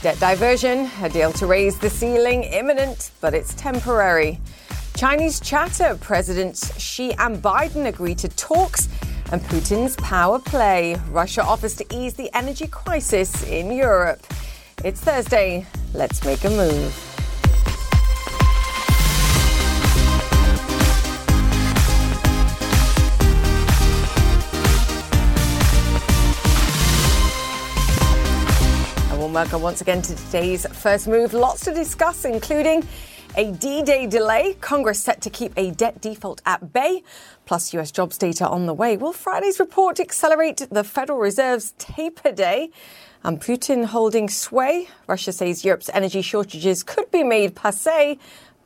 Debt diversion, a deal to raise the ceiling imminent, but it's temporary. Chinese chatter, Presidents Xi and Biden agree to talks, and Putin's power play. Russia offers to ease the energy crisis in Europe. It's Thursday. Let's make a move. Welcome once again to today's first move. Lots to discuss, including a D Day delay, Congress set to keep a debt default at bay, plus US jobs data on the way. Will Friday's report accelerate the Federal Reserve's taper day? And Putin holding sway. Russia says Europe's energy shortages could be made passe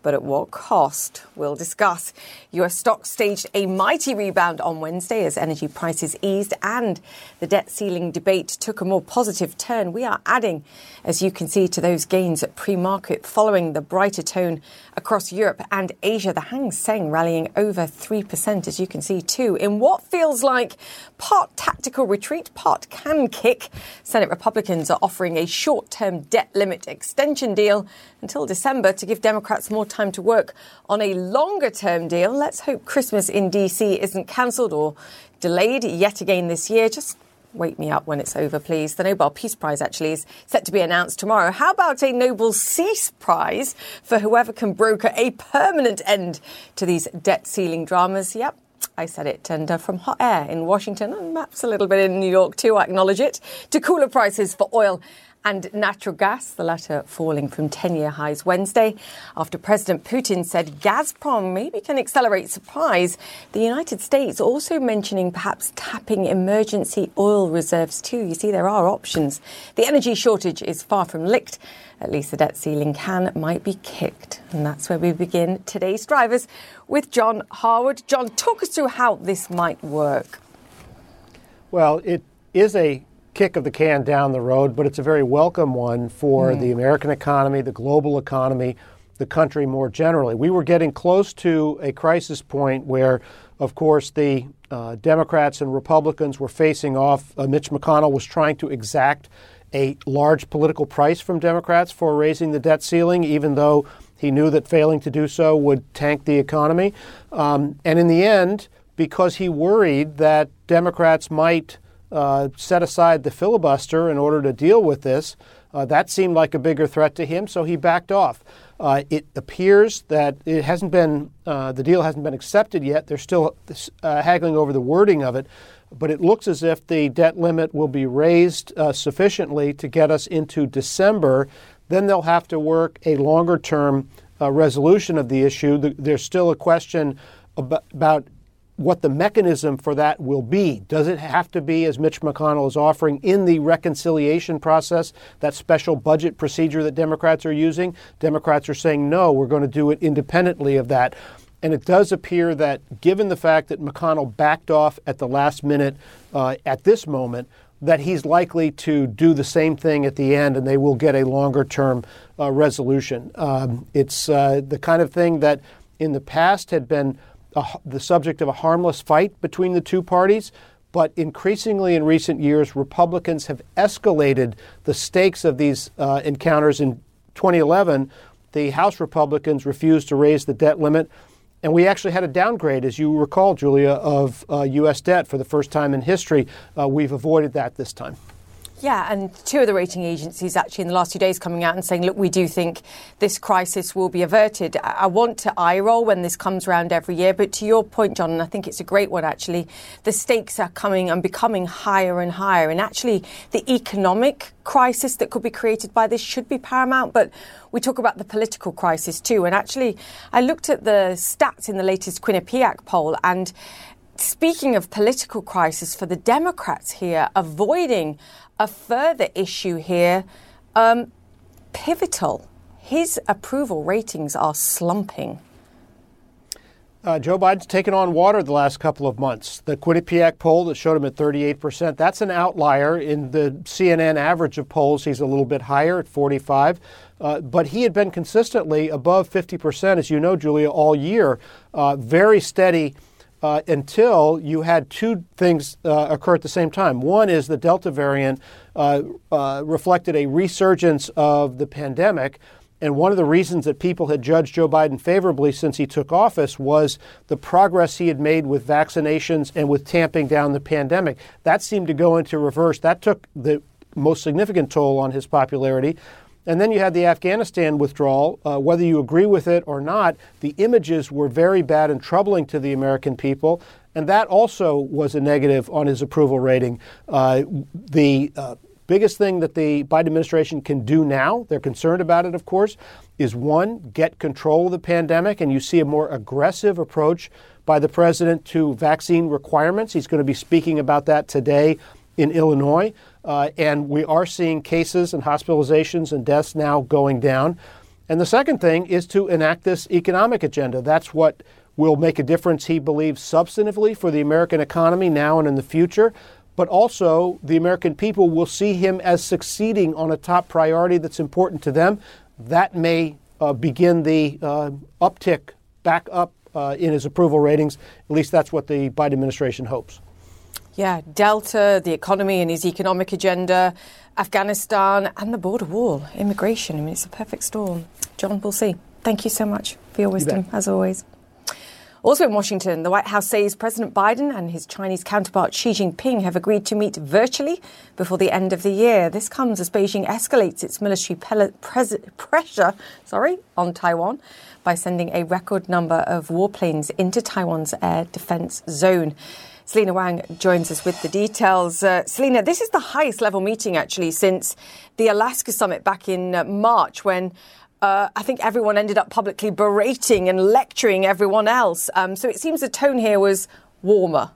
but at what cost? We'll discuss. US stocks staged a mighty rebound on Wednesday as energy prices eased and the debt ceiling debate took a more positive turn. We are adding, as you can see, to those gains at pre market following the brighter tone across Europe and Asia. The Hang Seng rallying over 3%, as you can see, too, in what feels like part tactical retreat, part can kick. Senate Republicans are offering a short term debt limit extension deal until December to give Democrats more time to work on a longer term deal. Let's hope Christmas in DC isn't cancelled or delayed yet again this year. Just wake me up when it's over, please. The Nobel Peace Prize actually is set to be announced tomorrow. How about a Nobel Cease Prize for whoever can broker a permanent end to these debt ceiling dramas? Yep. I said it, and uh, from hot air in Washington and perhaps a little bit in New York too, I acknowledge it, to cooler prices for oil and natural gas, the latter falling from 10 year highs Wednesday after President Putin said Gazprom maybe can accelerate supplies. The United States also mentioning perhaps tapping emergency oil reserves too. You see, there are options. The energy shortage is far from licked. At least the debt ceiling can might be kicked. And that's where we begin today's drivers with John Harwood. John, talk us through how this might work. Well, it is a kick of the can down the road, but it's a very welcome one for mm. the American economy, the global economy, the country more generally. We were getting close to a crisis point where, of course, the uh, Democrats and Republicans were facing off. Uh, Mitch McConnell was trying to exact a large political price from Democrats for raising the debt ceiling, even though he knew that failing to do so would tank the economy. Um, and in the end, because he worried that Democrats might uh, set aside the filibuster in order to deal with this. Uh, that seemed like a bigger threat to him, so he backed off. Uh, it appears that it hasn't been uh, the deal hasn't been accepted yet. They're still uh, haggling over the wording of it, but it looks as if the debt limit will be raised sufficiently to get us into December. Then they'll have to work a longer term resolution of the issue. There's still a question about what the mechanism for that will be. Does it have to be, as Mitch McConnell is offering, in the reconciliation process, that special budget procedure that Democrats are using? Democrats are saying, no, we're going to do it independently of that. And it does appear that, given the fact that McConnell backed off at the last minute uh, at this moment, that he's likely to do the same thing at the end and they will get a longer term uh, resolution. Um, it's uh, the kind of thing that in the past had been a, the subject of a harmless fight between the two parties. But increasingly in recent years, Republicans have escalated the stakes of these uh, encounters. In 2011, the House Republicans refused to raise the debt limit. And we actually had a downgrade, as you recall, Julia, of uh, U.S. debt for the first time in history. Uh, we've avoided that this time. Yeah, and two of the rating agencies actually in the last few days coming out and saying, look, we do think this crisis will be averted. I want to eye roll when this comes around every year, but to your point, John, and I think it's a great one actually, the stakes are coming and becoming higher and higher. And actually, the economic crisis that could be created by this should be paramount, but we talk about the political crisis too. And actually, I looked at the stats in the latest Quinnipiac poll and speaking of political crisis for the Democrats here, avoiding a further issue here, um, pivotal. His approval ratings are slumping. Uh, Joe Biden's taken on water the last couple of months. The Quinnipiac poll that showed him at 38%, that's an outlier. In the CNN average of polls, he's a little bit higher at 45. Uh, but he had been consistently above 50%, as you know, Julia, all year. Uh, very steady uh, until you had two things uh, occur at the same time. One is the Delta variant uh, uh, reflected a resurgence of the pandemic. And one of the reasons that people had judged Joe Biden favorably since he took office was the progress he had made with vaccinations and with tamping down the pandemic. That seemed to go into reverse. That took the most significant toll on his popularity. And then you had the Afghanistan withdrawal. Uh, whether you agree with it or not, the images were very bad and troubling to the American people. And that also was a negative on his approval rating. Uh, the uh, biggest thing that the Biden administration can do now, they're concerned about it, of course, is one, get control of the pandemic. And you see a more aggressive approach by the president to vaccine requirements. He's going to be speaking about that today in Illinois. Uh, and we are seeing cases and hospitalizations and deaths now going down. And the second thing is to enact this economic agenda. That's what will make a difference, he believes, substantively for the American economy now and in the future. But also, the American people will see him as succeeding on a top priority that's important to them. That may uh, begin the uh, uptick back up uh, in his approval ratings. At least that's what the Biden administration hopes. Yeah, Delta, the economy and his economic agenda, Afghanistan, and the border wall, immigration. I mean, it's a perfect storm. John, we'll see. Thank you so much for your wisdom, as always. Also in Washington, the White House says President Biden and his Chinese counterpart Xi Jinping have agreed to meet virtually before the end of the year. This comes as Beijing escalates its military pressure sorry, on Taiwan by sending a record number of warplanes into Taiwan's air defense zone. Selina Wang joins us with the details. Uh, Selina, this is the highest level meeting actually since the Alaska summit back in uh, March when uh, I think everyone ended up publicly berating and lecturing everyone else. Um, so it seems the tone here was warmer.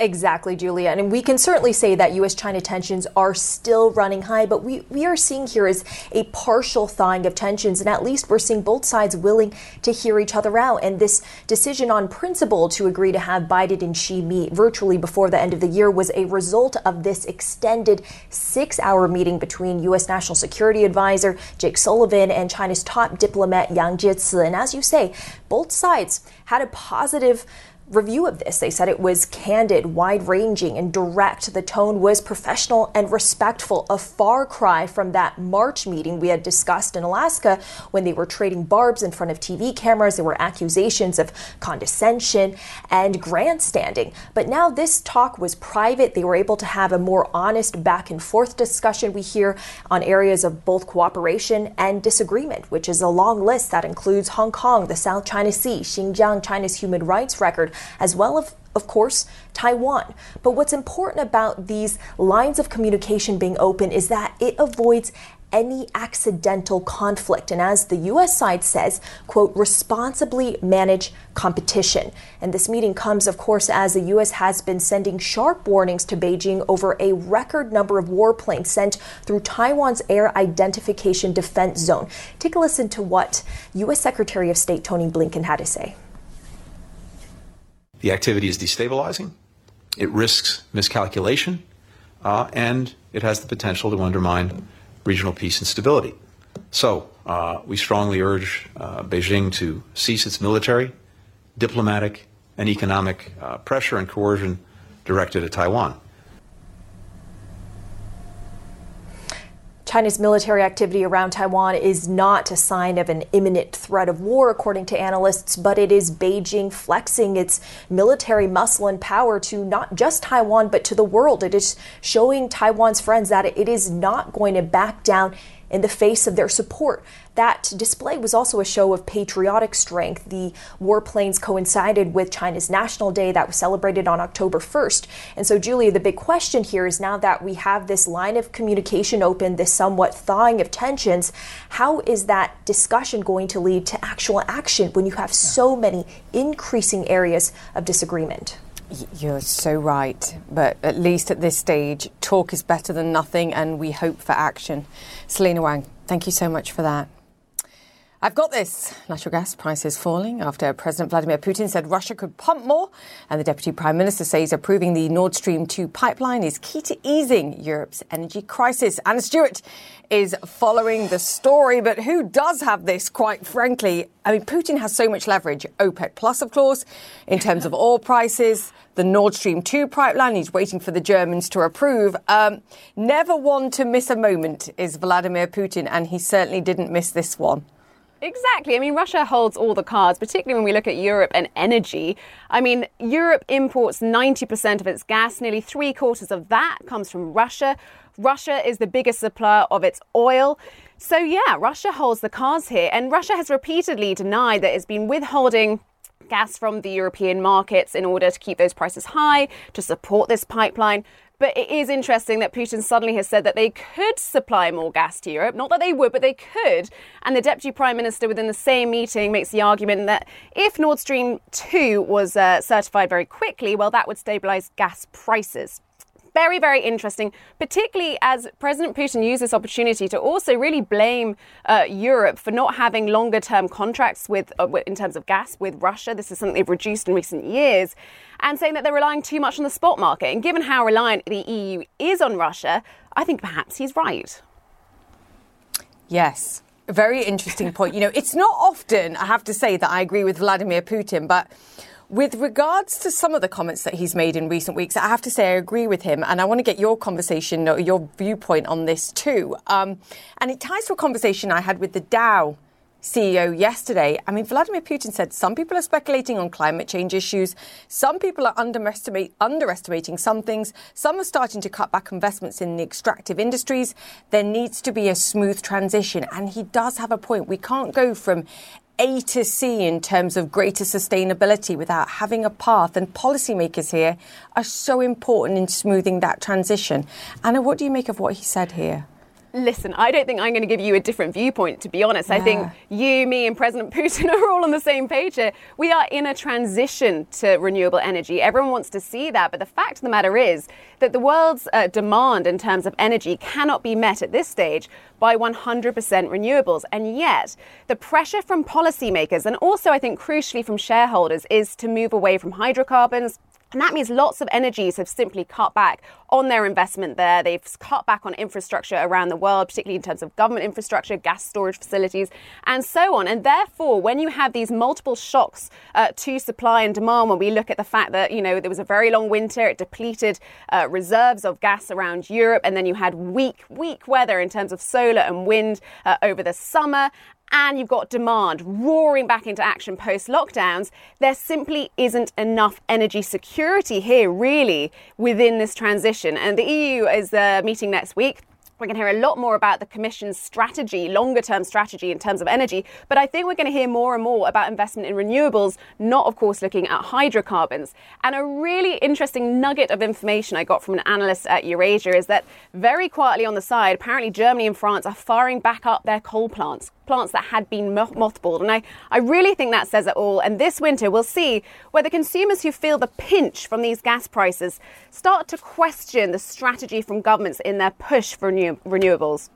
Exactly, Julia. And we can certainly say that U.S. China tensions are still running high, but we, we are seeing here is a partial thawing of tensions. And at least we're seeing both sides willing to hear each other out. And this decision on principle to agree to have Biden and Xi meet virtually before the end of the year was a result of this extended six hour meeting between U.S. National Security Advisor Jake Sullivan and China's top diplomat Yang Jiechi. And as you say, both sides had a positive review of this. They said it was candid, wide ranging, and direct. The tone was professional and respectful, a far cry from that March meeting we had discussed in Alaska when they were trading barbs in front of TV cameras. There were accusations of condescension and grandstanding. But now this talk was private. They were able to have a more honest back and forth discussion we hear on areas of both cooperation and disagreement, which is a long list that includes Hong Kong, the South China Sea, Xinjiang, China's human rights record, as well as of course, Taiwan. But what's important about these lines of communication being open is that it avoids any accidental conflict. And as the US side says quote responsibly manage competition. And this meeting comes of course as the US has been sending sharp warnings to Beijing over a record number of warplanes sent through Taiwan's air identification defense zone. Take a listen to what US Secretary of State Tony Blinken had to say the activity is destabilizing, it risks miscalculation, uh, and it has the potential to undermine regional peace and stability. So uh, we strongly urge uh, Beijing to cease its military, diplomatic, and economic uh, pressure and coercion directed at Taiwan. China's military activity around Taiwan is not a sign of an imminent threat of war, according to analysts, but it is Beijing flexing its military muscle and power to not just Taiwan, but to the world. It is showing Taiwan's friends that it is not going to back down in the face of their support. That display was also a show of patriotic strength. The warplanes coincided with China's National Day that was celebrated on October 1st. And so, Julia, the big question here is now that we have this line of communication open, this somewhat thawing of tensions, how is that discussion going to lead to actual action when you have so many increasing areas of disagreement? You're so right. But at least at this stage, talk is better than nothing, and we hope for action. Selina Wang, thank you so much for that. I've got this. Natural gas prices falling after President Vladimir Putin said Russia could pump more, and the Deputy Prime Minister says approving the Nord Stream 2 pipeline is key to easing Europe's energy crisis. Anna Stewart is following the story, but who does have this, quite frankly? I mean, Putin has so much leverage. OPEC Plus, of course, in terms of oil prices, the Nord Stream 2 pipeline. He's waiting for the Germans to approve. Um, never one to miss a moment is Vladimir Putin, and he certainly didn't miss this one. Exactly. I mean, Russia holds all the cards, particularly when we look at Europe and energy. I mean, Europe imports 90% of its gas. Nearly three quarters of that comes from Russia. Russia is the biggest supplier of its oil. So, yeah, Russia holds the cards here. And Russia has repeatedly denied that it's been withholding gas from the European markets in order to keep those prices high, to support this pipeline. But it is interesting that Putin suddenly has said that they could supply more gas to Europe. Not that they would, but they could. And the deputy prime minister within the same meeting makes the argument that if Nord Stream 2 was uh, certified very quickly, well, that would stabilize gas prices very, very interesting, particularly as President Putin used this opportunity to also really blame uh, Europe for not having longer term contracts with, uh, in terms of gas with Russia. This is something they've reduced in recent years, and saying that they're relying too much on the spot market. And given how reliant the EU is on Russia, I think perhaps he's right. Yes. A very interesting point. You know, it's not often, I have to say, that I agree with Vladimir Putin, but with regards to some of the comments that he's made in recent weeks, I have to say I agree with him, and I want to get your conversation, your viewpoint on this too. Um, and it ties to a conversation I had with the Dow CEO yesterday. I mean, Vladimir Putin said some people are speculating on climate change issues, some people are underestimating some things, some are starting to cut back investments in the extractive industries. There needs to be a smooth transition, and he does have a point. We can't go from a to C in terms of greater sustainability without having a path. And policymakers here are so important in smoothing that transition. Anna, what do you make of what he said here? Listen, I don't think I'm going to give you a different viewpoint, to be honest. Yeah. I think you, me, and President Putin are all on the same page here. We are in a transition to renewable energy. Everyone wants to see that. But the fact of the matter is that the world's uh, demand in terms of energy cannot be met at this stage by 100% renewables. And yet, the pressure from policymakers and also, I think, crucially from shareholders is to move away from hydrocarbons and that means lots of energies have simply cut back on their investment there. They've cut back on infrastructure around the world, particularly in terms of government infrastructure, gas storage facilities, and so on. And therefore, when you have these multiple shocks uh, to supply and demand, when we look at the fact that, you know, there was a very long winter, it depleted uh, reserves of gas around Europe, and then you had weak, weak weather in terms of solar and wind uh, over the summer, and you've got demand roaring back into action post lockdowns, there simply isn't enough energy security here, really, within this transition. And the EU is uh, meeting next week. We're going to hear a lot more about the Commission's strategy, longer term strategy in terms of energy. But I think we're going to hear more and more about investment in renewables, not, of course, looking at hydrocarbons. And a really interesting nugget of information I got from an analyst at Eurasia is that very quietly on the side, apparently Germany and France are firing back up their coal plants plants that had been mothballed. And I, I really think that says it all. And this winter, we'll see whether consumers who feel the pinch from these gas prices start to question the strategy from governments in their push for renew- renewables.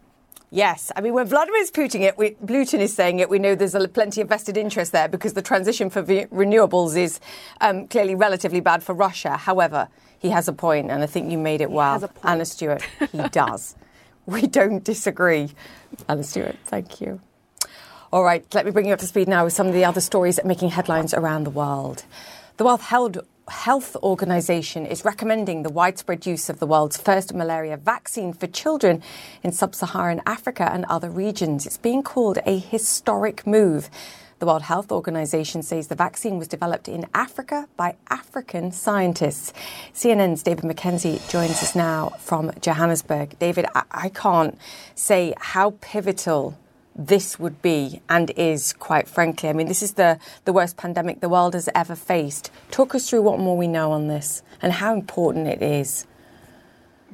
Yes, I mean when Vladimir Putin it, we, Putin is saying it, we know there's a, plenty of vested interest there because the transition for v- renewables is um, clearly relatively bad for Russia. However, he has a point, and I think you made it he well, Anna Stewart. He does. we don't disagree, Anna Stewart. Thank you. All right, let me bring you up to speed now with some of the other stories making headlines around the world. The World held Health Organization is recommending the widespread use of the world's first malaria vaccine for children in sub Saharan Africa and other regions. It's being called a historic move. The World Health Organization says the vaccine was developed in Africa by African scientists. CNN's David McKenzie joins us now from Johannesburg. David, I, I can't say how pivotal this would be and is, quite frankly. I mean, this is the, the worst pandemic the world has ever faced. Talk us through what more we know on this and how important it is.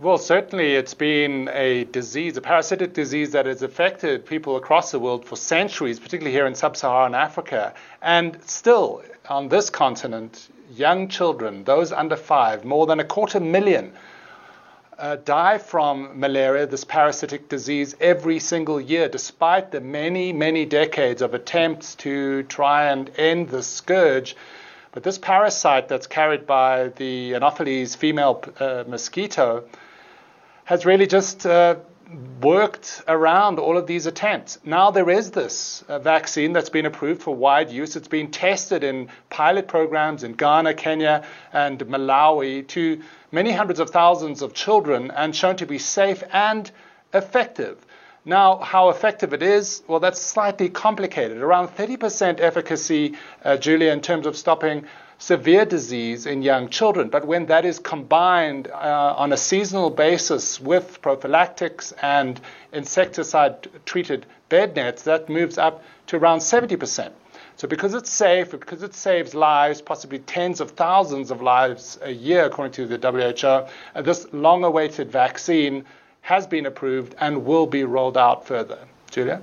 Well, certainly it's been a disease, a parasitic disease that has affected people across the world for centuries, particularly here in sub Saharan Africa. And still, on this continent, young children, those under five, more than a quarter million, uh, die from malaria, this parasitic disease, every single year, despite the many, many decades of attempts to try and end the scourge. But this parasite that's carried by the Anopheles female uh, mosquito has really just uh, worked around all of these attempts. Now there is this uh, vaccine that's been approved for wide use. It's been tested in pilot programs in Ghana, Kenya, and Malawi to many hundreds of thousands of children and shown to be safe and effective. Now, how effective it is, well, that's slightly complicated. Around 30% efficacy, uh, Julia, in terms of stopping severe disease in young children. But when that is combined uh, on a seasonal basis with prophylactics and insecticide treated bed nets, that moves up to around 70%. So, because it's safe, because it saves lives, possibly tens of thousands of lives a year, according to the WHO, uh, this long awaited vaccine has been approved and will be rolled out further. Julia?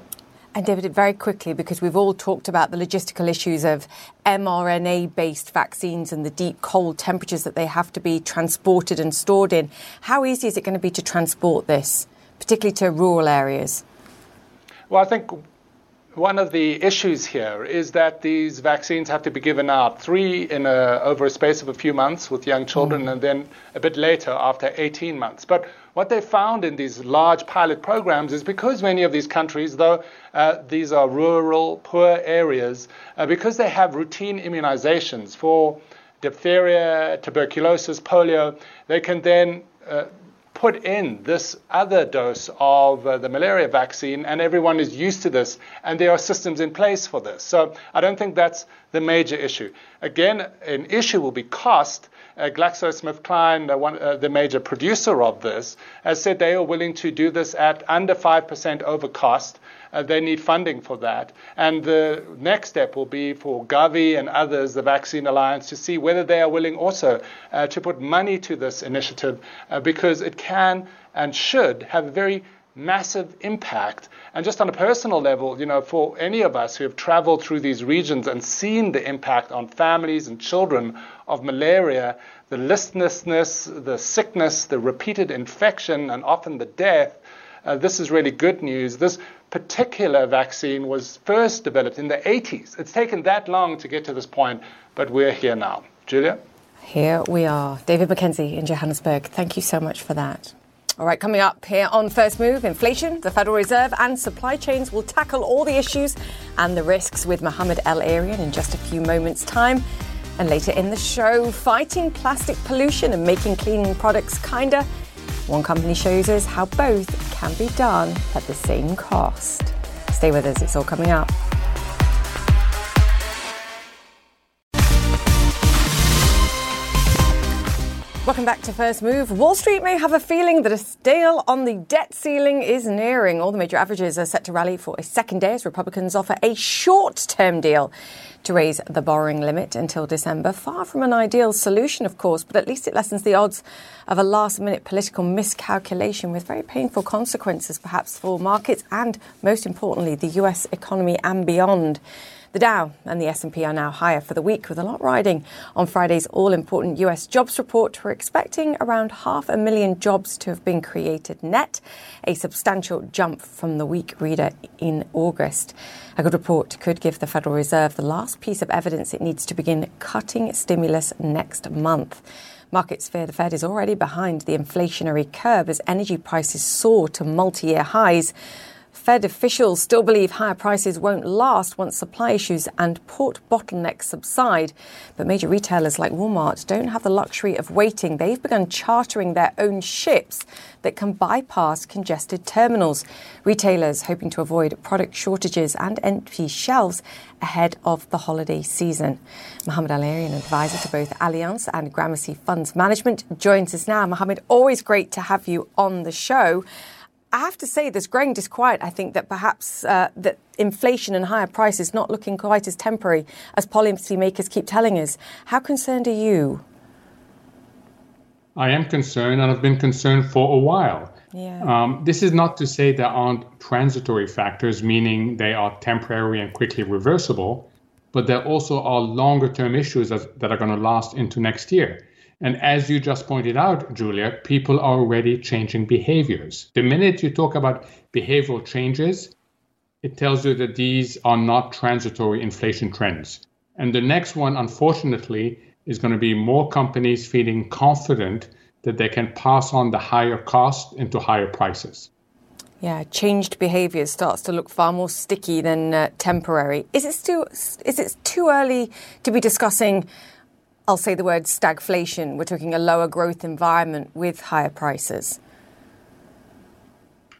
And David, very quickly, because we've all talked about the logistical issues of mRNA based vaccines and the deep cold temperatures that they have to be transported and stored in. How easy is it going to be to transport this, particularly to rural areas? Well, I think one of the issues here is that these vaccines have to be given out three in a, over a space of a few months with young children, mm. and then a bit later after 18 months. But what they found in these large pilot programs is because many of these countries, though uh, these are rural, poor areas, uh, because they have routine immunizations for diphtheria, tuberculosis, polio, they can then uh, put in this other dose of uh, the malaria vaccine, and everyone is used to this, and there are systems in place for this. So I don't think that's the major issue. Again, an issue will be cost. Uh, GlaxoSmithKline, one, uh, the major producer of this, has said they are willing to do this at under 5% over cost uh, they need funding for that. And the next step will be for Gavi and others, the Vaccine Alliance, to see whether they are willing also uh, to put money to this initiative uh, because it can and should have a very massive impact. And just on a personal level, you know, for any of us who have traveled through these regions and seen the impact on families and children of malaria, the listlessness, the sickness, the repeated infection, and often the death, uh, this is really good news. This particular vaccine was first developed in the 80s. It's taken that long to get to this point, but we're here now. Julia? Here we are. David McKenzie in Johannesburg. Thank you so much for that. All right, coming up here on First Move, inflation, the Federal Reserve, and supply chains will tackle all the issues and the risks with Mohammed El-Erian in just a few moments' time. And later in the show, fighting plastic pollution and making cleaning products kinder one company shows us how both can be done at the same cost. Stay with us, it's all coming up. Welcome back to First Move. Wall Street may have a feeling that a deal on the debt ceiling is nearing. All the major averages are set to rally for a second day as Republicans offer a short term deal to raise the borrowing limit until December. Far from an ideal solution, of course, but at least it lessens the odds of a last minute political miscalculation with very painful consequences, perhaps, for markets and, most importantly, the US economy and beyond. The Dow and the S&P are now higher for the week with a lot riding on Friday's all-important US jobs report. We're expecting around half a million jobs to have been created net, a substantial jump from the weak reader in August. A good report could give the Federal Reserve the last piece of evidence it needs to begin cutting stimulus next month. Markets fear the Fed is already behind the inflationary curve as energy prices soar to multi year highs. Fed officials still believe higher prices won't last once supply issues and port bottlenecks subside. But major retailers like Walmart don't have the luxury of waiting. They've begun chartering their own ships that can bypass congested terminals. Retailers hoping to avoid product shortages and empty shelves ahead of the holiday season. Mohammed El-Erian, advisor to both Allianz and Gramercy Funds Management, joins us now. Mohammed, always great to have you on the show. I have to say, there's growing disquiet. I think that perhaps uh, that inflation and higher prices not looking quite as temporary as policymakers keep telling us. How concerned are you? I am concerned, and I've been concerned for a while. Yeah. Um, this is not to say there aren't transitory factors, meaning they are temporary and quickly reversible, but there also are longer term issues that, that are going to last into next year. And as you just pointed out, Julia, people are already changing behaviors. The minute you talk about behavioral changes, it tells you that these are not transitory inflation trends. And the next one, unfortunately, is going to be more companies feeling confident that they can pass on the higher cost into higher prices. Yeah, changed behaviour starts to look far more sticky than uh, temporary. Is it still is it too early to be discussing I'll say the word stagflation. We're talking a lower growth environment with higher prices.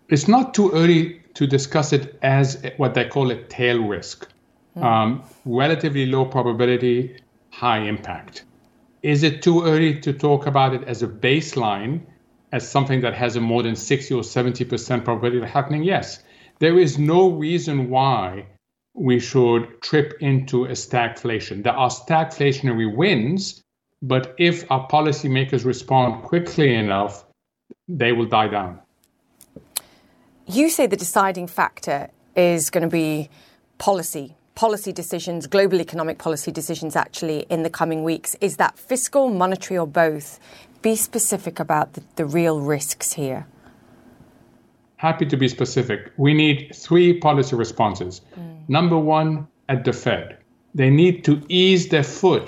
It's not too early to discuss it as what they call a tail risk. Mm. Um, relatively low probability, high impact. Is it too early to talk about it as a baseline, as something that has a more than 60 or 70% probability of happening? Yes. There is no reason why we should trip into a stagflation. There are stagflationary wins, but if our policymakers respond quickly enough, they will die down. You say the deciding factor is going to be policy, policy decisions, global economic policy decisions actually in the coming weeks. Is that fiscal, monetary, or both? Be specific about the, the real risks here happy to be specific. We need three policy responses. Mm. Number one, at the Fed, they need to ease their foot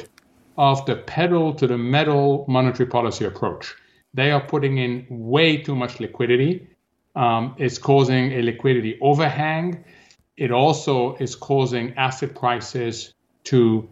off the pedal to the metal monetary policy approach. They are putting in way too much liquidity. Um, it's causing a liquidity overhang. It also is causing asset prices to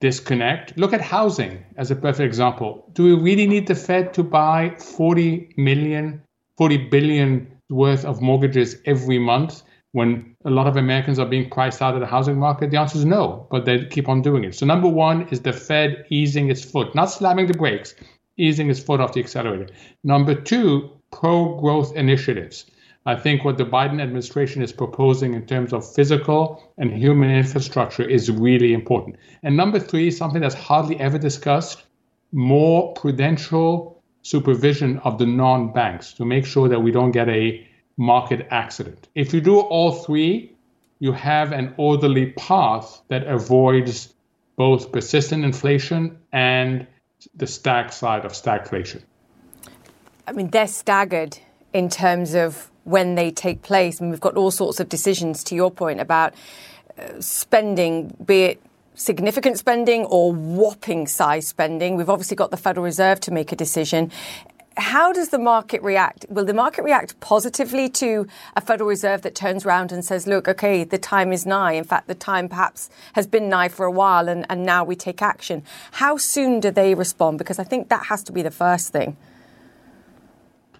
disconnect. Look at housing as a perfect example. Do we really need the Fed to buy 40 million, 40 billion worth of mortgages every month when a lot of Americans are being priced out of the housing market? The answer is no, but they keep on doing it. So, number one is the Fed easing its foot, not slamming the brakes, easing its foot off the accelerator. Number two, pro growth initiatives. I think what the Biden administration is proposing in terms of physical and human infrastructure is really important. And number three, something that's hardly ever discussed more prudential supervision of the non banks to make sure that we don't get a market accident. If you do all three, you have an orderly path that avoids both persistent inflation and the stag side of stagflation. I mean, they're staggered in terms of when they take place. and we've got all sorts of decisions, to your point, about uh, spending, be it significant spending or whopping size spending. We've obviously got the Federal Reserve to make a decision. How does the market react? Will the market react positively to a Federal Reserve that turns around and says, look, okay, the time is nigh. In fact, the time perhaps has been nigh for a while and, and now we take action. How soon do they respond? Because I think that has to be the first thing.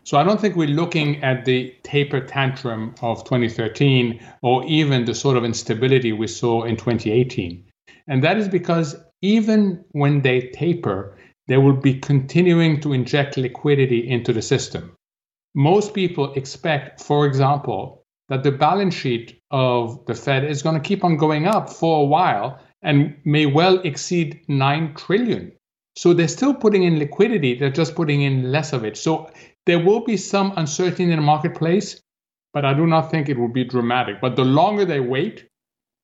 So I don't think we're looking at the taper tantrum of 2013 or even the sort of instability we saw in 2018. And that is because even when they taper, they will be continuing to inject liquidity into the system. Most people expect, for example, that the balance sheet of the Fed is going to keep on going up for a while and may well exceed 9 trillion. So they're still putting in liquidity, they're just putting in less of it. So there will be some uncertainty in the marketplace, but I do not think it will be dramatic. But the longer they wait,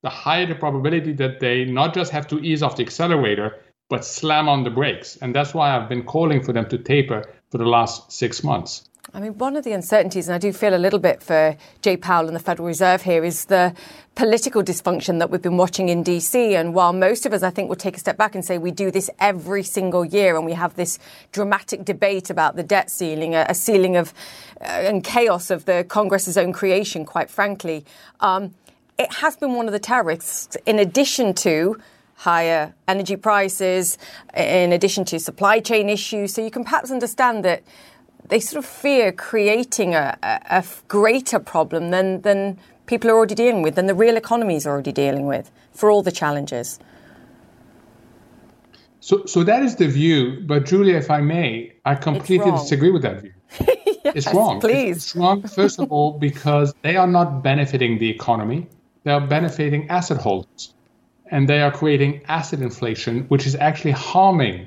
the higher the probability that they not just have to ease off the accelerator, but slam on the brakes. And that's why I've been calling for them to taper for the last six months. I mean, one of the uncertainties, and I do feel a little bit for Jay Powell and the Federal Reserve here, is the political dysfunction that we've been watching in DC. And while most of us, I think, will take a step back and say we do this every single year, and we have this dramatic debate about the debt ceiling, a, ceiling of uh, and chaos of the Congress's own creation, quite frankly, um, it has been one of the tariffs, in addition to higher energy prices, in addition to supply chain issues. So you can perhaps understand that they sort of fear creating a, a, a greater problem than, than people are already dealing with, than the real economy is already dealing with for all the challenges. So, so that is the view. But Julia, if I may, I completely disagree with that view. yes, it's wrong. Please. It's wrong, first of all, because they are not benefiting the economy. They are benefiting asset holders. And they are creating asset inflation, which is actually harming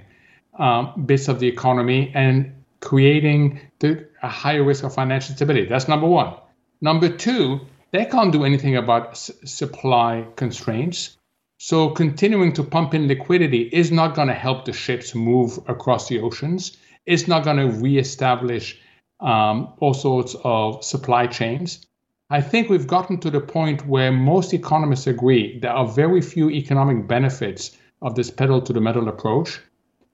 um, bits of the economy and creating the, a higher risk of financial stability. That's number one. Number two, they can't do anything about s- supply constraints. So continuing to pump in liquidity is not going to help the ships move across the oceans. It's not going to reestablish um, all sorts of supply chains. I think we've gotten to the point where most economists agree there are very few economic benefits of this pedal to the metal approach,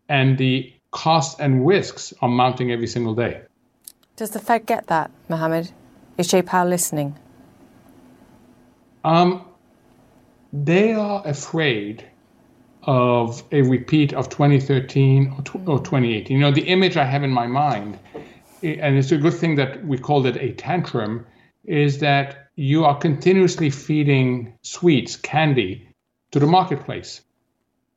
and the costs and risks are mounting every single day. Does the Fed get that, Mohammed? Is Jay Powell listening? Um, they are afraid of a repeat of 2013 or, tw- or 2018. You know, the image I have in my mind, and it's a good thing that we called it a tantrum, is that you are continuously feeding sweets, candy to the marketplace.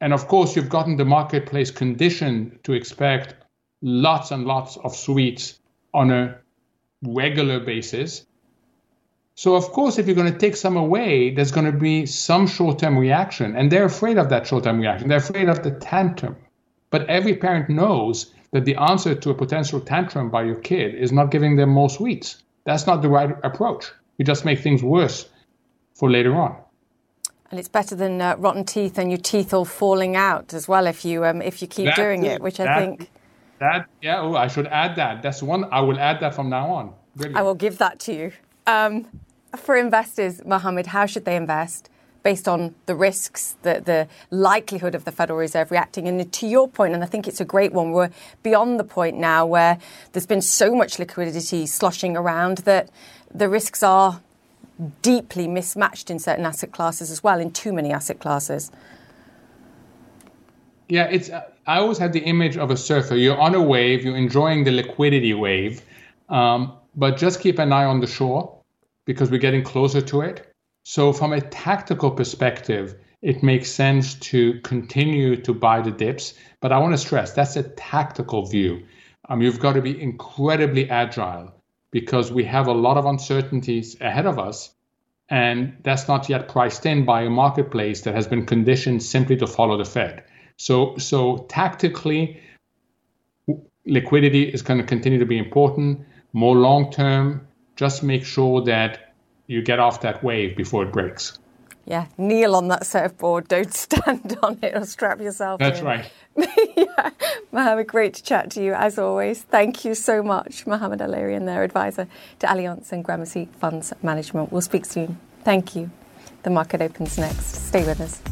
And of course, you've gotten the marketplace conditioned to expect lots and lots of sweets on a regular basis. So, of course, if you're going to take some away, there's going to be some short term reaction. And they're afraid of that short term reaction. They're afraid of the tantrum. But every parent knows that the answer to a potential tantrum by your kid is not giving them more sweets. That's not the right approach. You just make things worse for later on. And it's better than uh, rotten teeth and your teeth all falling out as well if you um, if you keep That doing it, which I think That yeah, oh, I should add that. That's one. I will add that from now on. Brilliant. I will give that to you. Um, for investors, Mohammed, how should they invest based on the risks, the, the likelihood of the Federal Reserve reacting? And to your point, and I think it's a great one, we're beyond the point now where there's been so much liquidity sloshing around that the risks are deeply mismatched in certain asset classes as well, in too many asset classes. Yeah, it's. uh, I always have the image of a surfer. You're on a wave. You're enjoying the liquidity wave, um, but just keep an eye on the shore because we're getting closer to it. So, from a tactical perspective, it makes sense to continue to buy the dips. But I want to stress that's a tactical view. Um, you've got to be incredibly agile because we have a lot of uncertainties ahead of us. And that's not yet priced in by a marketplace that has been conditioned simply to follow the Fed. So, so tactically, liquidity is going to continue to be important. More long term, just make sure that you get off that wave before it breaks. Yeah, kneel on that surfboard, don't stand on it or strap yourself That's in. right. yeah. Mohammed, great to chat to you as always. Thank you so much, Mohammed El-Erian, their advisor to Allianz and Gramercy Funds Management. We'll speak soon. Thank you. The market opens next. Stay with us.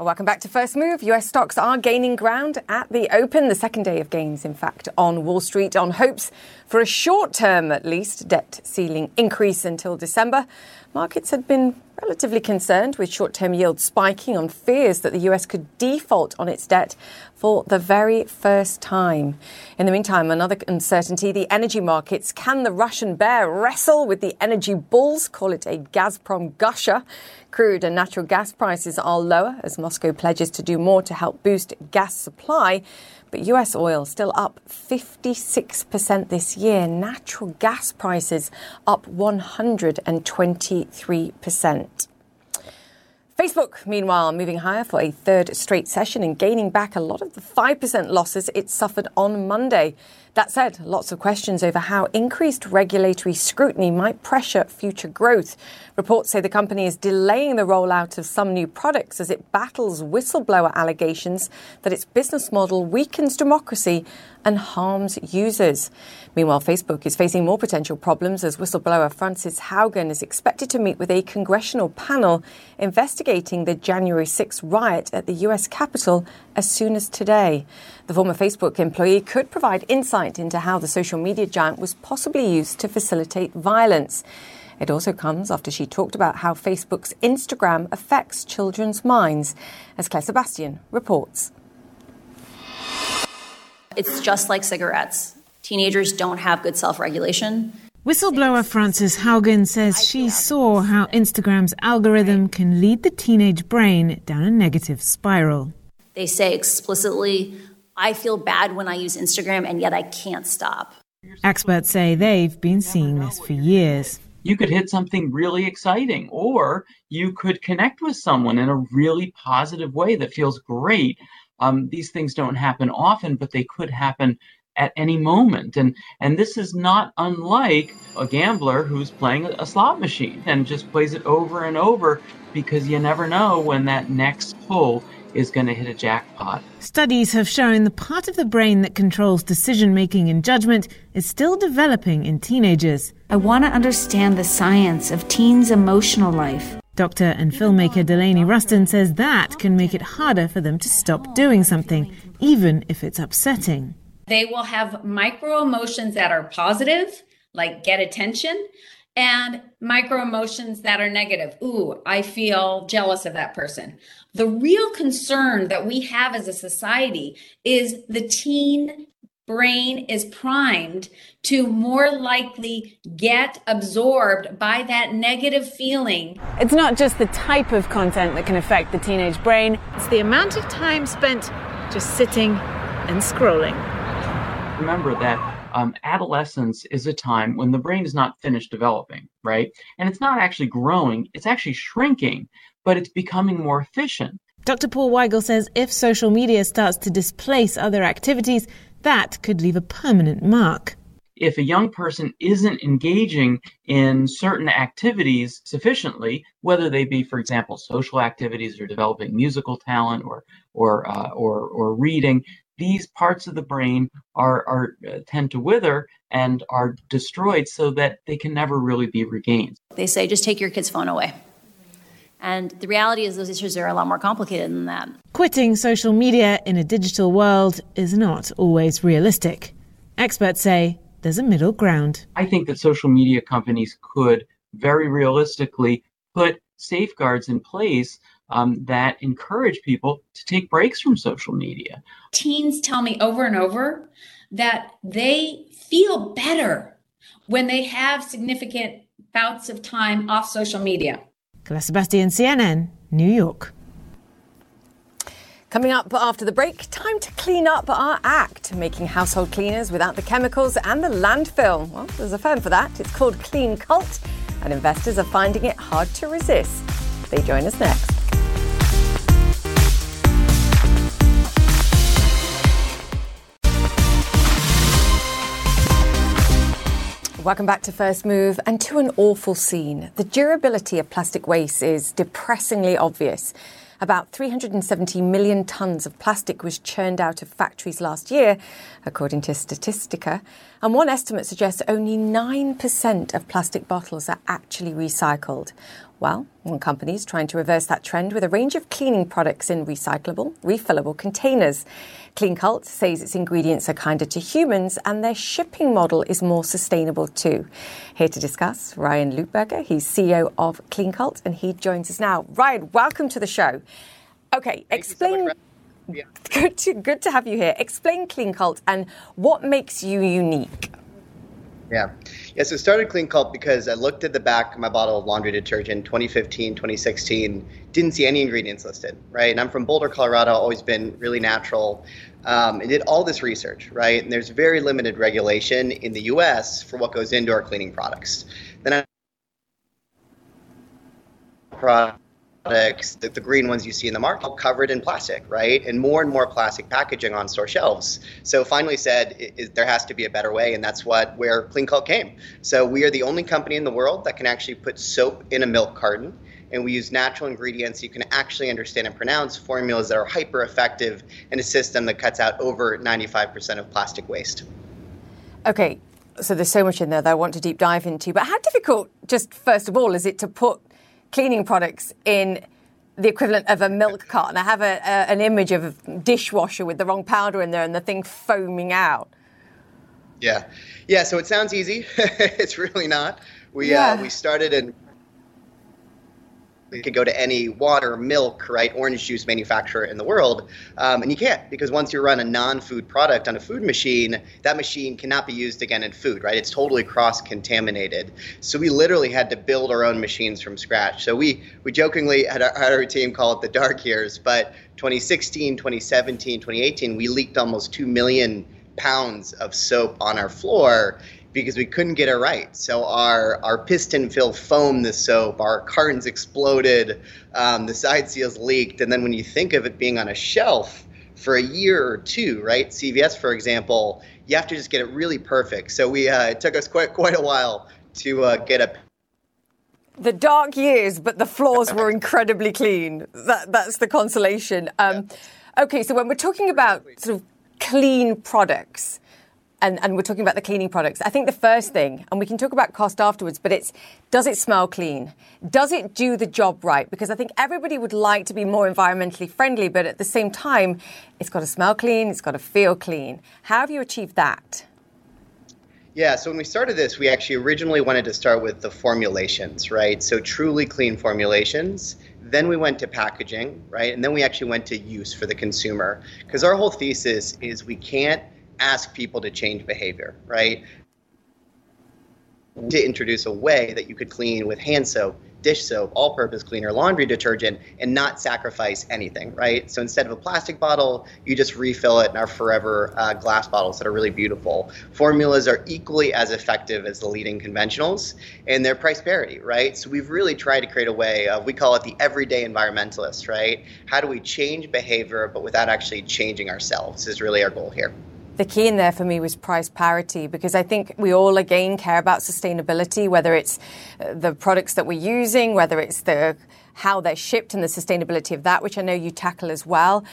Welcome back to First Move. US stocks are gaining ground at the open, the second day of gains, in fact, on Wall Street, on hopes for a short term, at least, debt ceiling increase until December. Markets had been relatively concerned with short term yields spiking on fears that the US could default on its debt for the very first time. In the meantime, another uncertainty the energy markets. Can the Russian bear wrestle with the energy bulls? Call it a Gazprom gusher. Crude and natural gas prices are lower as Moscow pledges to do more to help boost gas supply. But US oil still up 56% this year. Natural gas prices up 123%. Facebook, meanwhile, moving higher for a third straight session and gaining back a lot of the 5% losses it suffered on Monday. That said, lots of questions over how increased regulatory scrutiny might pressure future growth. Reports say the company is delaying the rollout of some new products as it battles whistleblower allegations that its business model weakens democracy and harms users. Meanwhile, Facebook is facing more potential problems as whistleblower Frances Haugen is expected to meet with a congressional panel investigating the January 6 riot at the US Capitol as soon as today. The former Facebook employee could provide insight into how the social media giant was possibly used to facilitate violence. It also comes after she talked about how Facebook's Instagram affects children's minds, as Clare Sebastian reports. It's just like cigarettes. Teenagers don't have good self regulation. Whistleblower Frances Haugen says she saw how Instagram's algorithm can lead the teenage brain down a negative spiral. They say explicitly, I feel bad when I use Instagram, and yet I can't stop. Experts say they've been seeing this for years. You could hit something really exciting, or you could connect with someone in a really positive way that feels great. Um, these things don't happen often, but they could happen at any moment. And and this is not unlike a gambler who's playing a slot machine and just plays it over and over because you never know when that next pull is going to hit a jackpot. Studies have shown the part of the brain that controls decision making and judgment is still developing in teenagers. I want to understand the science of teens' emotional life. Doctor and filmmaker Delaney Ruston says that can make it harder for them to stop doing something, even if it's upsetting. They will have micro emotions that are positive, like get attention, and micro emotions that are negative. Ooh, I feel jealous of that person. The real concern that we have as a society is the teen brain is primed to more likely get absorbed by that negative feeling. It's not just the type of content that can affect the teenage brain, it's the amount of time spent just sitting and scrolling. Remember that um, adolescence is a time when the brain is not finished developing, right? And it's not actually growing, it's actually shrinking, but it's becoming more efficient. Dr. Paul Weigle says if social media starts to displace other activities, that could leave a permanent mark. If a young person isn't engaging in certain activities sufficiently, whether they be, for example, social activities or developing musical talent or or uh, or, or reading, these parts of the brain are, are uh, tend to wither and are destroyed so that they can never really be regained. They say just take your kid's phone away. And the reality is, those issues are a lot more complicated than that. Quitting social media in a digital world is not always realistic. Experts say there's a middle ground. I think that social media companies could very realistically put safeguards in place um, that encourage people to take breaks from social media. Teens tell me over and over that they feel better when they have significant bouts of time off social media. Clare Sebastian, CNN, New York. Coming up after the break, time to clean up our act, making household cleaners without the chemicals and the landfill. Well, there's a firm for that. It's called Clean Cult, and investors are finding it hard to resist. They join us next. Welcome back to First Move and to an awful scene. The durability of plastic waste is depressingly obvious. About 370 million tonnes of plastic was churned out of factories last year, according to Statistica. And one estimate suggests only 9% of plastic bottles are actually recycled. Well, one company is trying to reverse that trend with a range of cleaning products in recyclable, refillable containers. Clean Cult says its ingredients are kinder to humans and their shipping model is more sustainable too. Here to discuss, Ryan Lupberger. He's CEO of Clean Cult and he joins us now. Ryan, welcome to the show. Okay, Thank explain. So yeah. Good to, good to have you here. Explain Clean Cult and what makes you unique. Yeah. Yeah, so started Clean Cult because I looked at the back of my bottle of laundry detergent 2015, 2016, didn't see any ingredients listed, right? And I'm from Boulder, Colorado, always been really natural. Um, and did all this research, right? And there's very limited regulation in the US for what goes into our cleaning products. Then I products, the, the, green ones you see in the market, covered in plastic, right? And more and more plastic packaging on store shelves. So finally said it, it, there has to be a better way, and that's what where Clean Cult came. So we are the only company in the world that can actually put soap in a milk carton. And we use natural ingredients you can actually understand and pronounce formulas that are hyper effective in a system that cuts out over 95% of plastic waste. Okay, so there's so much in there that I want to deep dive into. But how difficult, just first of all, is it to put cleaning products in the equivalent of a milk carton. I have a, a, an image of a dishwasher with the wrong powder in there and the thing foaming out. Yeah, yeah. So it sounds easy. it's really not. We uh, yeah. uh, we started in you could go to any water, milk, right, orange juice manufacturer in the world, um, and you can't because once you run a non-food product on a food machine, that machine cannot be used again in food, right? It's totally cross-contaminated. So we literally had to build our own machines from scratch. So we we jokingly had our, had our team call it the dark years, but 2016, 2017, 2018, we leaked almost two million pounds of soap on our floor because we couldn't get it right. So our our piston filled foam the soap, our cartons exploded, um, the side seals leaked, and then when you think of it being on a shelf for a year or two, right? CVS, for example, you have to just get it really perfect. So we uh, it took us quite quite a while to uh, get a the dark years, but the floors were incredibly clean. That, that's the consolation. Um, okay, so when we're talking about sort of clean products, and, and we're talking about the cleaning products. I think the first thing, and we can talk about cost afterwards, but it's does it smell clean? Does it do the job right? Because I think everybody would like to be more environmentally friendly, but at the same time, it's got to smell clean, it's got to feel clean. How have you achieved that? Yeah, so when we started this, we actually originally wanted to start with the formulations, right? So truly clean formulations. Then we went to packaging, right? And then we actually went to use for the consumer. Because our whole thesis is we can't ask people to change behavior, right? To introduce a way that you could clean with hand soap, dish soap, all purpose cleaner, laundry detergent, and not sacrifice anything, right? So instead of a plastic bottle, you just refill it in our forever uh, glass bottles that are really beautiful. Formulas are equally as effective as the leading conventionals, and they're price parity, right? So we've really tried to create a way of, we call it the everyday environmentalist, right? How do we change behavior, but without actually changing ourselves, is really our goal here the key in there for me was price parity because I think we all again care about sustainability, whether it's uh, the products that we're using, whether it's the how they're shipped and the sustainability of that, which I know you tackle as well.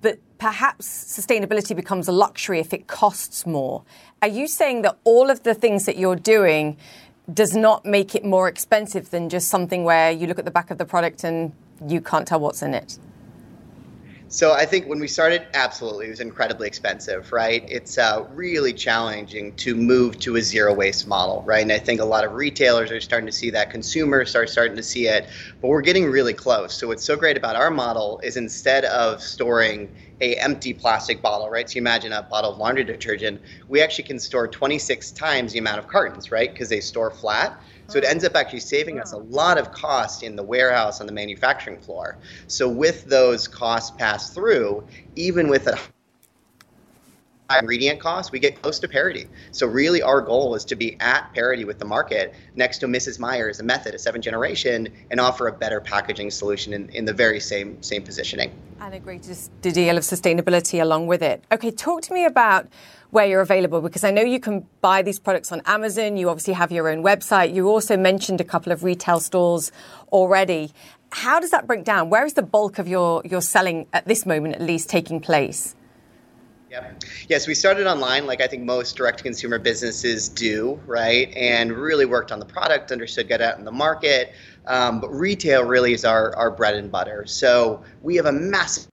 But perhaps sustainability becomes a luxury if it costs more. Are you saying that all of the things that you're doing does not make it more expensive than just something where you look at the back of the product and you can't tell what's in it? So I think when we started, absolutely, it was incredibly expensive, right? It's uh, really challenging to move to a zero waste model, right? And I think a lot of retailers are starting to see that, consumers are starting to see it, but we're getting really close. So what's so great about our model is instead of storing a empty plastic bottle, right? So you imagine a bottle of laundry detergent, we actually can store 26 times the amount of cartons, right? Because they store flat. So it ends up actually saving us a lot of cost in the warehouse on the manufacturing floor. So with those costs passed through, even with a ingredient costs, we get close to parity. So really our goal is to be at parity with the market next to Mrs. Meyer's, a method, a seventh generation, and offer a better packaging solution in, in the very same same positioning. And a greater deal of sustainability along with it. Okay, talk to me about where you're available because I know you can buy these products on Amazon. You obviously have your own website. You also mentioned a couple of retail stores already. How does that break down? Where is the bulk of your, your selling at this moment, at least, taking place? Yes, we started online, like I think most direct consumer businesses do, right? And really worked on the product, understood got out in the market. Um, but retail really is our, our bread and butter. So we have a massive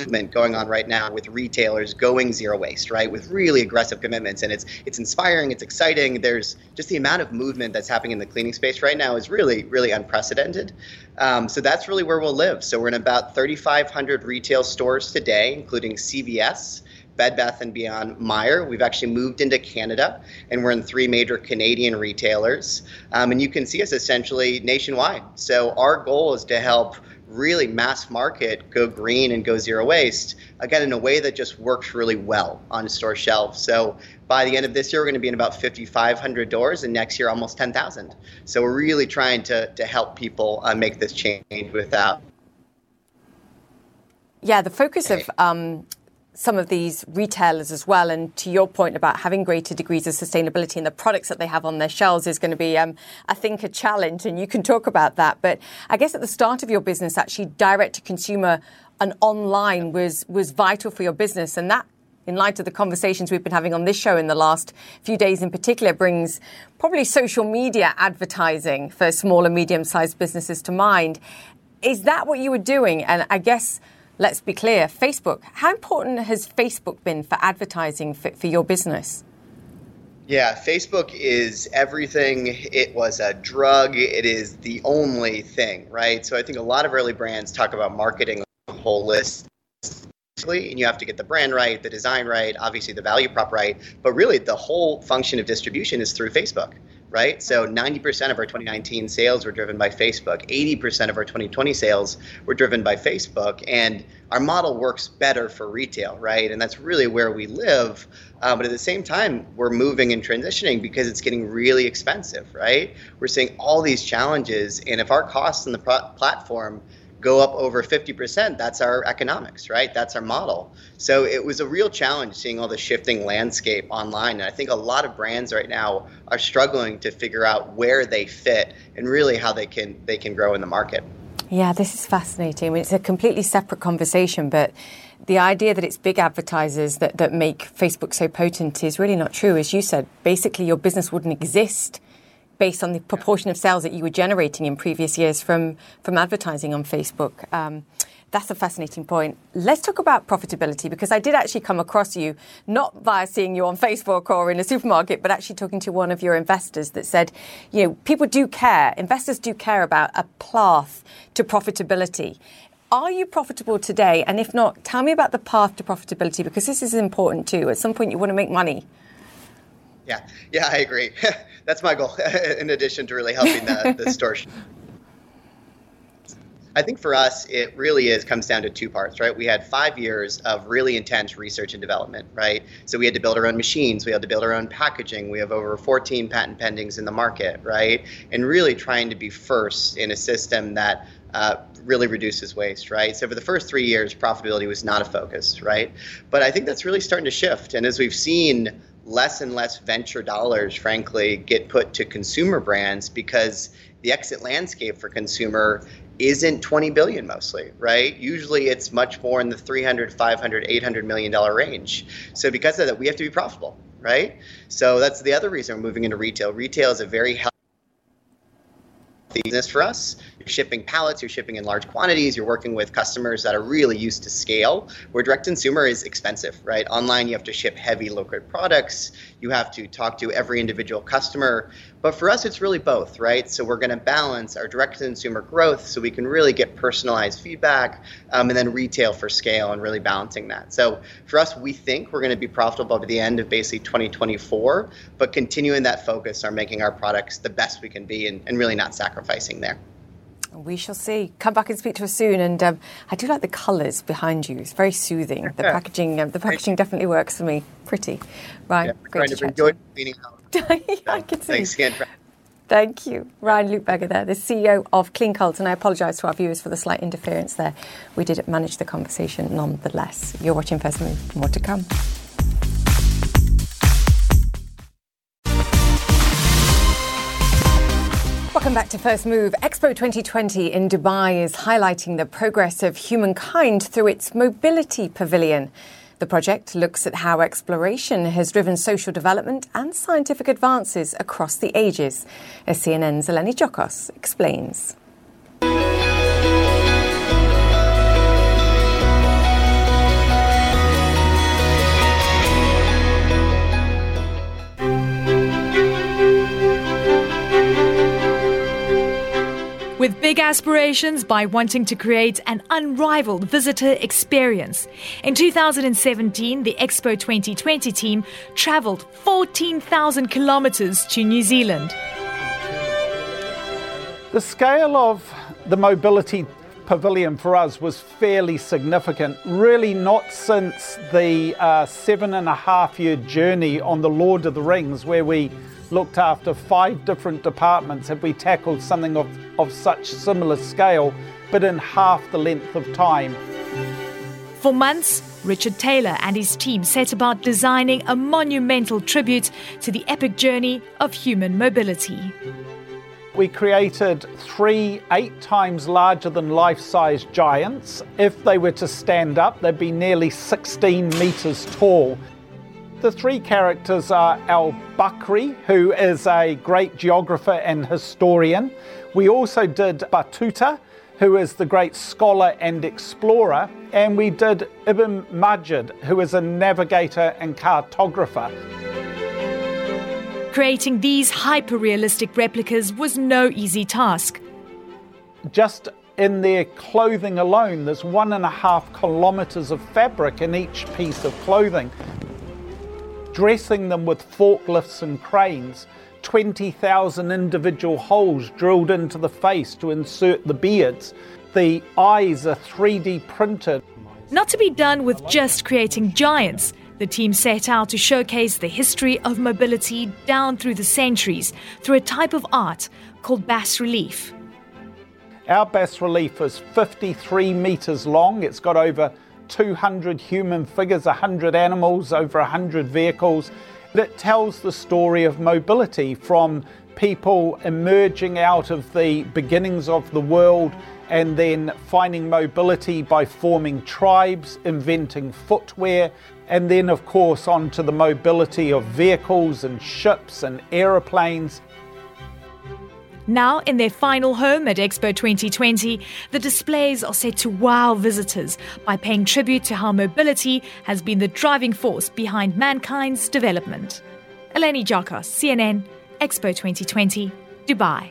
movement going on right now with retailers going zero waste, right? With really aggressive commitments, and it's it's inspiring, it's exciting. There's just the amount of movement that's happening in the cleaning space right now is really really unprecedented. Um, so that's really where we'll live. So we're in about 3,500 retail stores today, including CVS. Bed Bath and Beyond Meijer. We've actually moved into Canada, and we're in three major Canadian retailers. Um, and you can see us essentially nationwide. So our goal is to help really mass market go green and go zero waste again in a way that just works really well on store shelves. So by the end of this year we're going to be in about 5500 doors and next year almost 10000 so we're really trying to, to help people uh, make this change without yeah the focus of um, some of these retailers as well. And to your point about having greater degrees of sustainability in the products that they have on their shelves is going to be, um, I think, a challenge. And you can talk about that. But I guess at the start of your business, actually, direct to consumer and online was was vital for your business, and that. In light of the conversations we've been having on this show in the last few days in particular, brings probably social media advertising for small and medium sized businesses to mind. Is that what you were doing? And I guess let's be clear, Facebook. How important has Facebook been for advertising for, for your business? Yeah, Facebook is everything. It was a drug. It is the only thing, right? So I think a lot of early brands talk about marketing holistically, and you have to get the brand right, the design right, obviously the value prop right. But really, the whole function of distribution is through Facebook right? So 90% of our 2019 sales were driven by Facebook. 80% of our 2020 sales were driven by Facebook. And our model works better for retail, right? And that's really where we live. Uh, but at the same time, we're moving and transitioning because it's getting really expensive, right? We're seeing all these challenges. And if our costs on the pro- platform go up over 50%, that's our economics, right? That's our model. So it was a real challenge seeing all the shifting landscape online. And I think a lot of brands right now are struggling to figure out where they fit and really how they can they can grow in the market. Yeah, this is fascinating. I mean, it's a completely separate conversation, but the idea that it's big advertisers that, that make Facebook so potent is really not true. As you said, basically your business wouldn't exist based on the proportion of sales that you were generating in previous years from, from advertising on Facebook. Um, that's a fascinating point. Let's talk about profitability because I did actually come across you, not via seeing you on Facebook or in a supermarket, but actually talking to one of your investors that said, you know, people do care, investors do care about a path to profitability. Are you profitable today? And if not, tell me about the path to profitability because this is important too. At some point, you want to make money. Yeah, yeah, I agree. That's my goal. in addition to really helping the, the store. I think for us, it really is comes down to two parts, right? We had five years of really intense research and development, right? So we had to build our own machines, we had to build our own packaging. We have over 14 patent pendings in the market, right? And really trying to be first in a system that uh, really reduces waste, right? So for the first three years, profitability was not a focus, right? But I think that's really starting to shift. And as we've seen less and less venture dollars, frankly, get put to consumer brands because the exit landscape for consumer isn't 20 billion mostly right? Usually it's much more in the 300 500 800 million dollar range. So because of that we have to be profitable right? So that's the other reason we're moving into retail. Retail is a very healthy business for us. You're shipping pallets, you're shipping in large quantities, you're working with customers that are really used to scale, where direct consumer is expensive, right? Online, you have to ship heavy liquid products, you have to talk to every individual customer. But for us, it's really both, right? So we're going to balance our direct consumer growth so we can really get personalized feedback um, and then retail for scale and really balancing that. So for us, we think we're going to be profitable by the end of basically 2024, but continuing that focus on making our products the best we can be and, and really not sacrificing there. We shall see. Come back and speak to us soon. And um, I do like the colours behind you. It's very soothing. The packaging, um, the packaging definitely works for me. Pretty, right? Yeah, Great to, enjoy cleaning out. I can see. Thanks again. Thank you. Ryan Lupberger there, the CEO of Clean Cult. And I apologise to our viewers for the slight interference there. We did manage the conversation nonetheless. You're watching First Move. More to come. Welcome back to First Move. Expo 2020 in Dubai is highlighting the progress of humankind through its mobility pavilion. The project looks at how exploration has driven social development and scientific advances across the ages, as CNN's Eleni Giokos explains. With big aspirations by wanting to create an unrivaled visitor experience. In 2017, the Expo 2020 team travelled 14,000 kilometres to New Zealand. The scale of the mobility pavilion for us was fairly significant. Really, not since the uh, seven and a half year journey on the Lord of the Rings, where we looked after five different departments, have we tackled something of, of such similar scale, but in half the length of time. For months, Richard Taylor and his team set about designing a monumental tribute to the epic journey of human mobility. We created three eight times larger than life size giants. If they were to stand up, they'd be nearly 16 metres tall. The three characters are Al Bakri, who is a great geographer and historian. We also did Battuta, who is the great scholar and explorer, and we did Ibn Majid, who is a navigator and cartographer. Creating these hyper realistic replicas was no easy task. Just in their clothing alone, there's one and a half kilometres of fabric in each piece of clothing. Dressing them with forklifts and cranes, 20,000 individual holes drilled into the face to insert the beards. The eyes are 3D printed. Not to be done with just creating giants. The team set out to showcase the history of mobility down through the centuries through a type of art called bas relief. Our bas relief is 53 metres long. It's got over 200 human figures, 100 animals, over 100 vehicles. That tells the story of mobility from people emerging out of the beginnings of the world and then finding mobility by forming tribes, inventing footwear, and then, of course, onto the mobility of vehicles and ships and aeroplanes. Now, in their final home at Expo 2020, the displays are set to wow visitors by paying tribute to how mobility has been the driving force behind mankind's development. Eleni Giokos, CNN, Expo 2020, Dubai.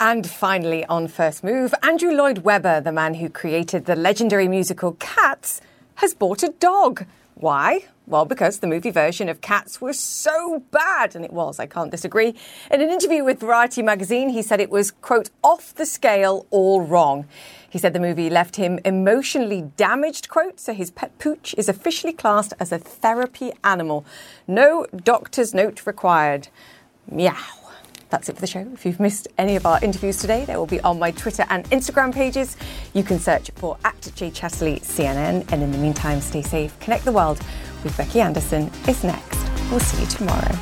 And finally, on First Move, Andrew Lloyd Webber, the man who created the legendary musical Cats, has bought a dog. Why? Well, because the movie version of Cats was so bad, and it was, I can't disagree. In an interview with Variety magazine, he said it was, quote, off the scale, all wrong. He said the movie left him emotionally damaged, quote, so his pet pooch is officially classed as a therapy animal. No doctor's note required. Meow. That's it for the show. If you've missed any of our interviews today, they will be on my Twitter and Instagram pages. You can search for at Jay Chatterley CNN. And in the meantime, stay safe. Connect the World with Becky Anderson is next. We'll see you tomorrow.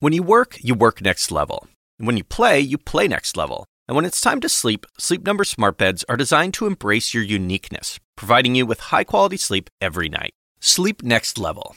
When you work, you work next level. When you play, you play next level. And when it's time to sleep, Sleep Number smart beds are designed to embrace your uniqueness, providing you with high-quality sleep every night. Sleep next level.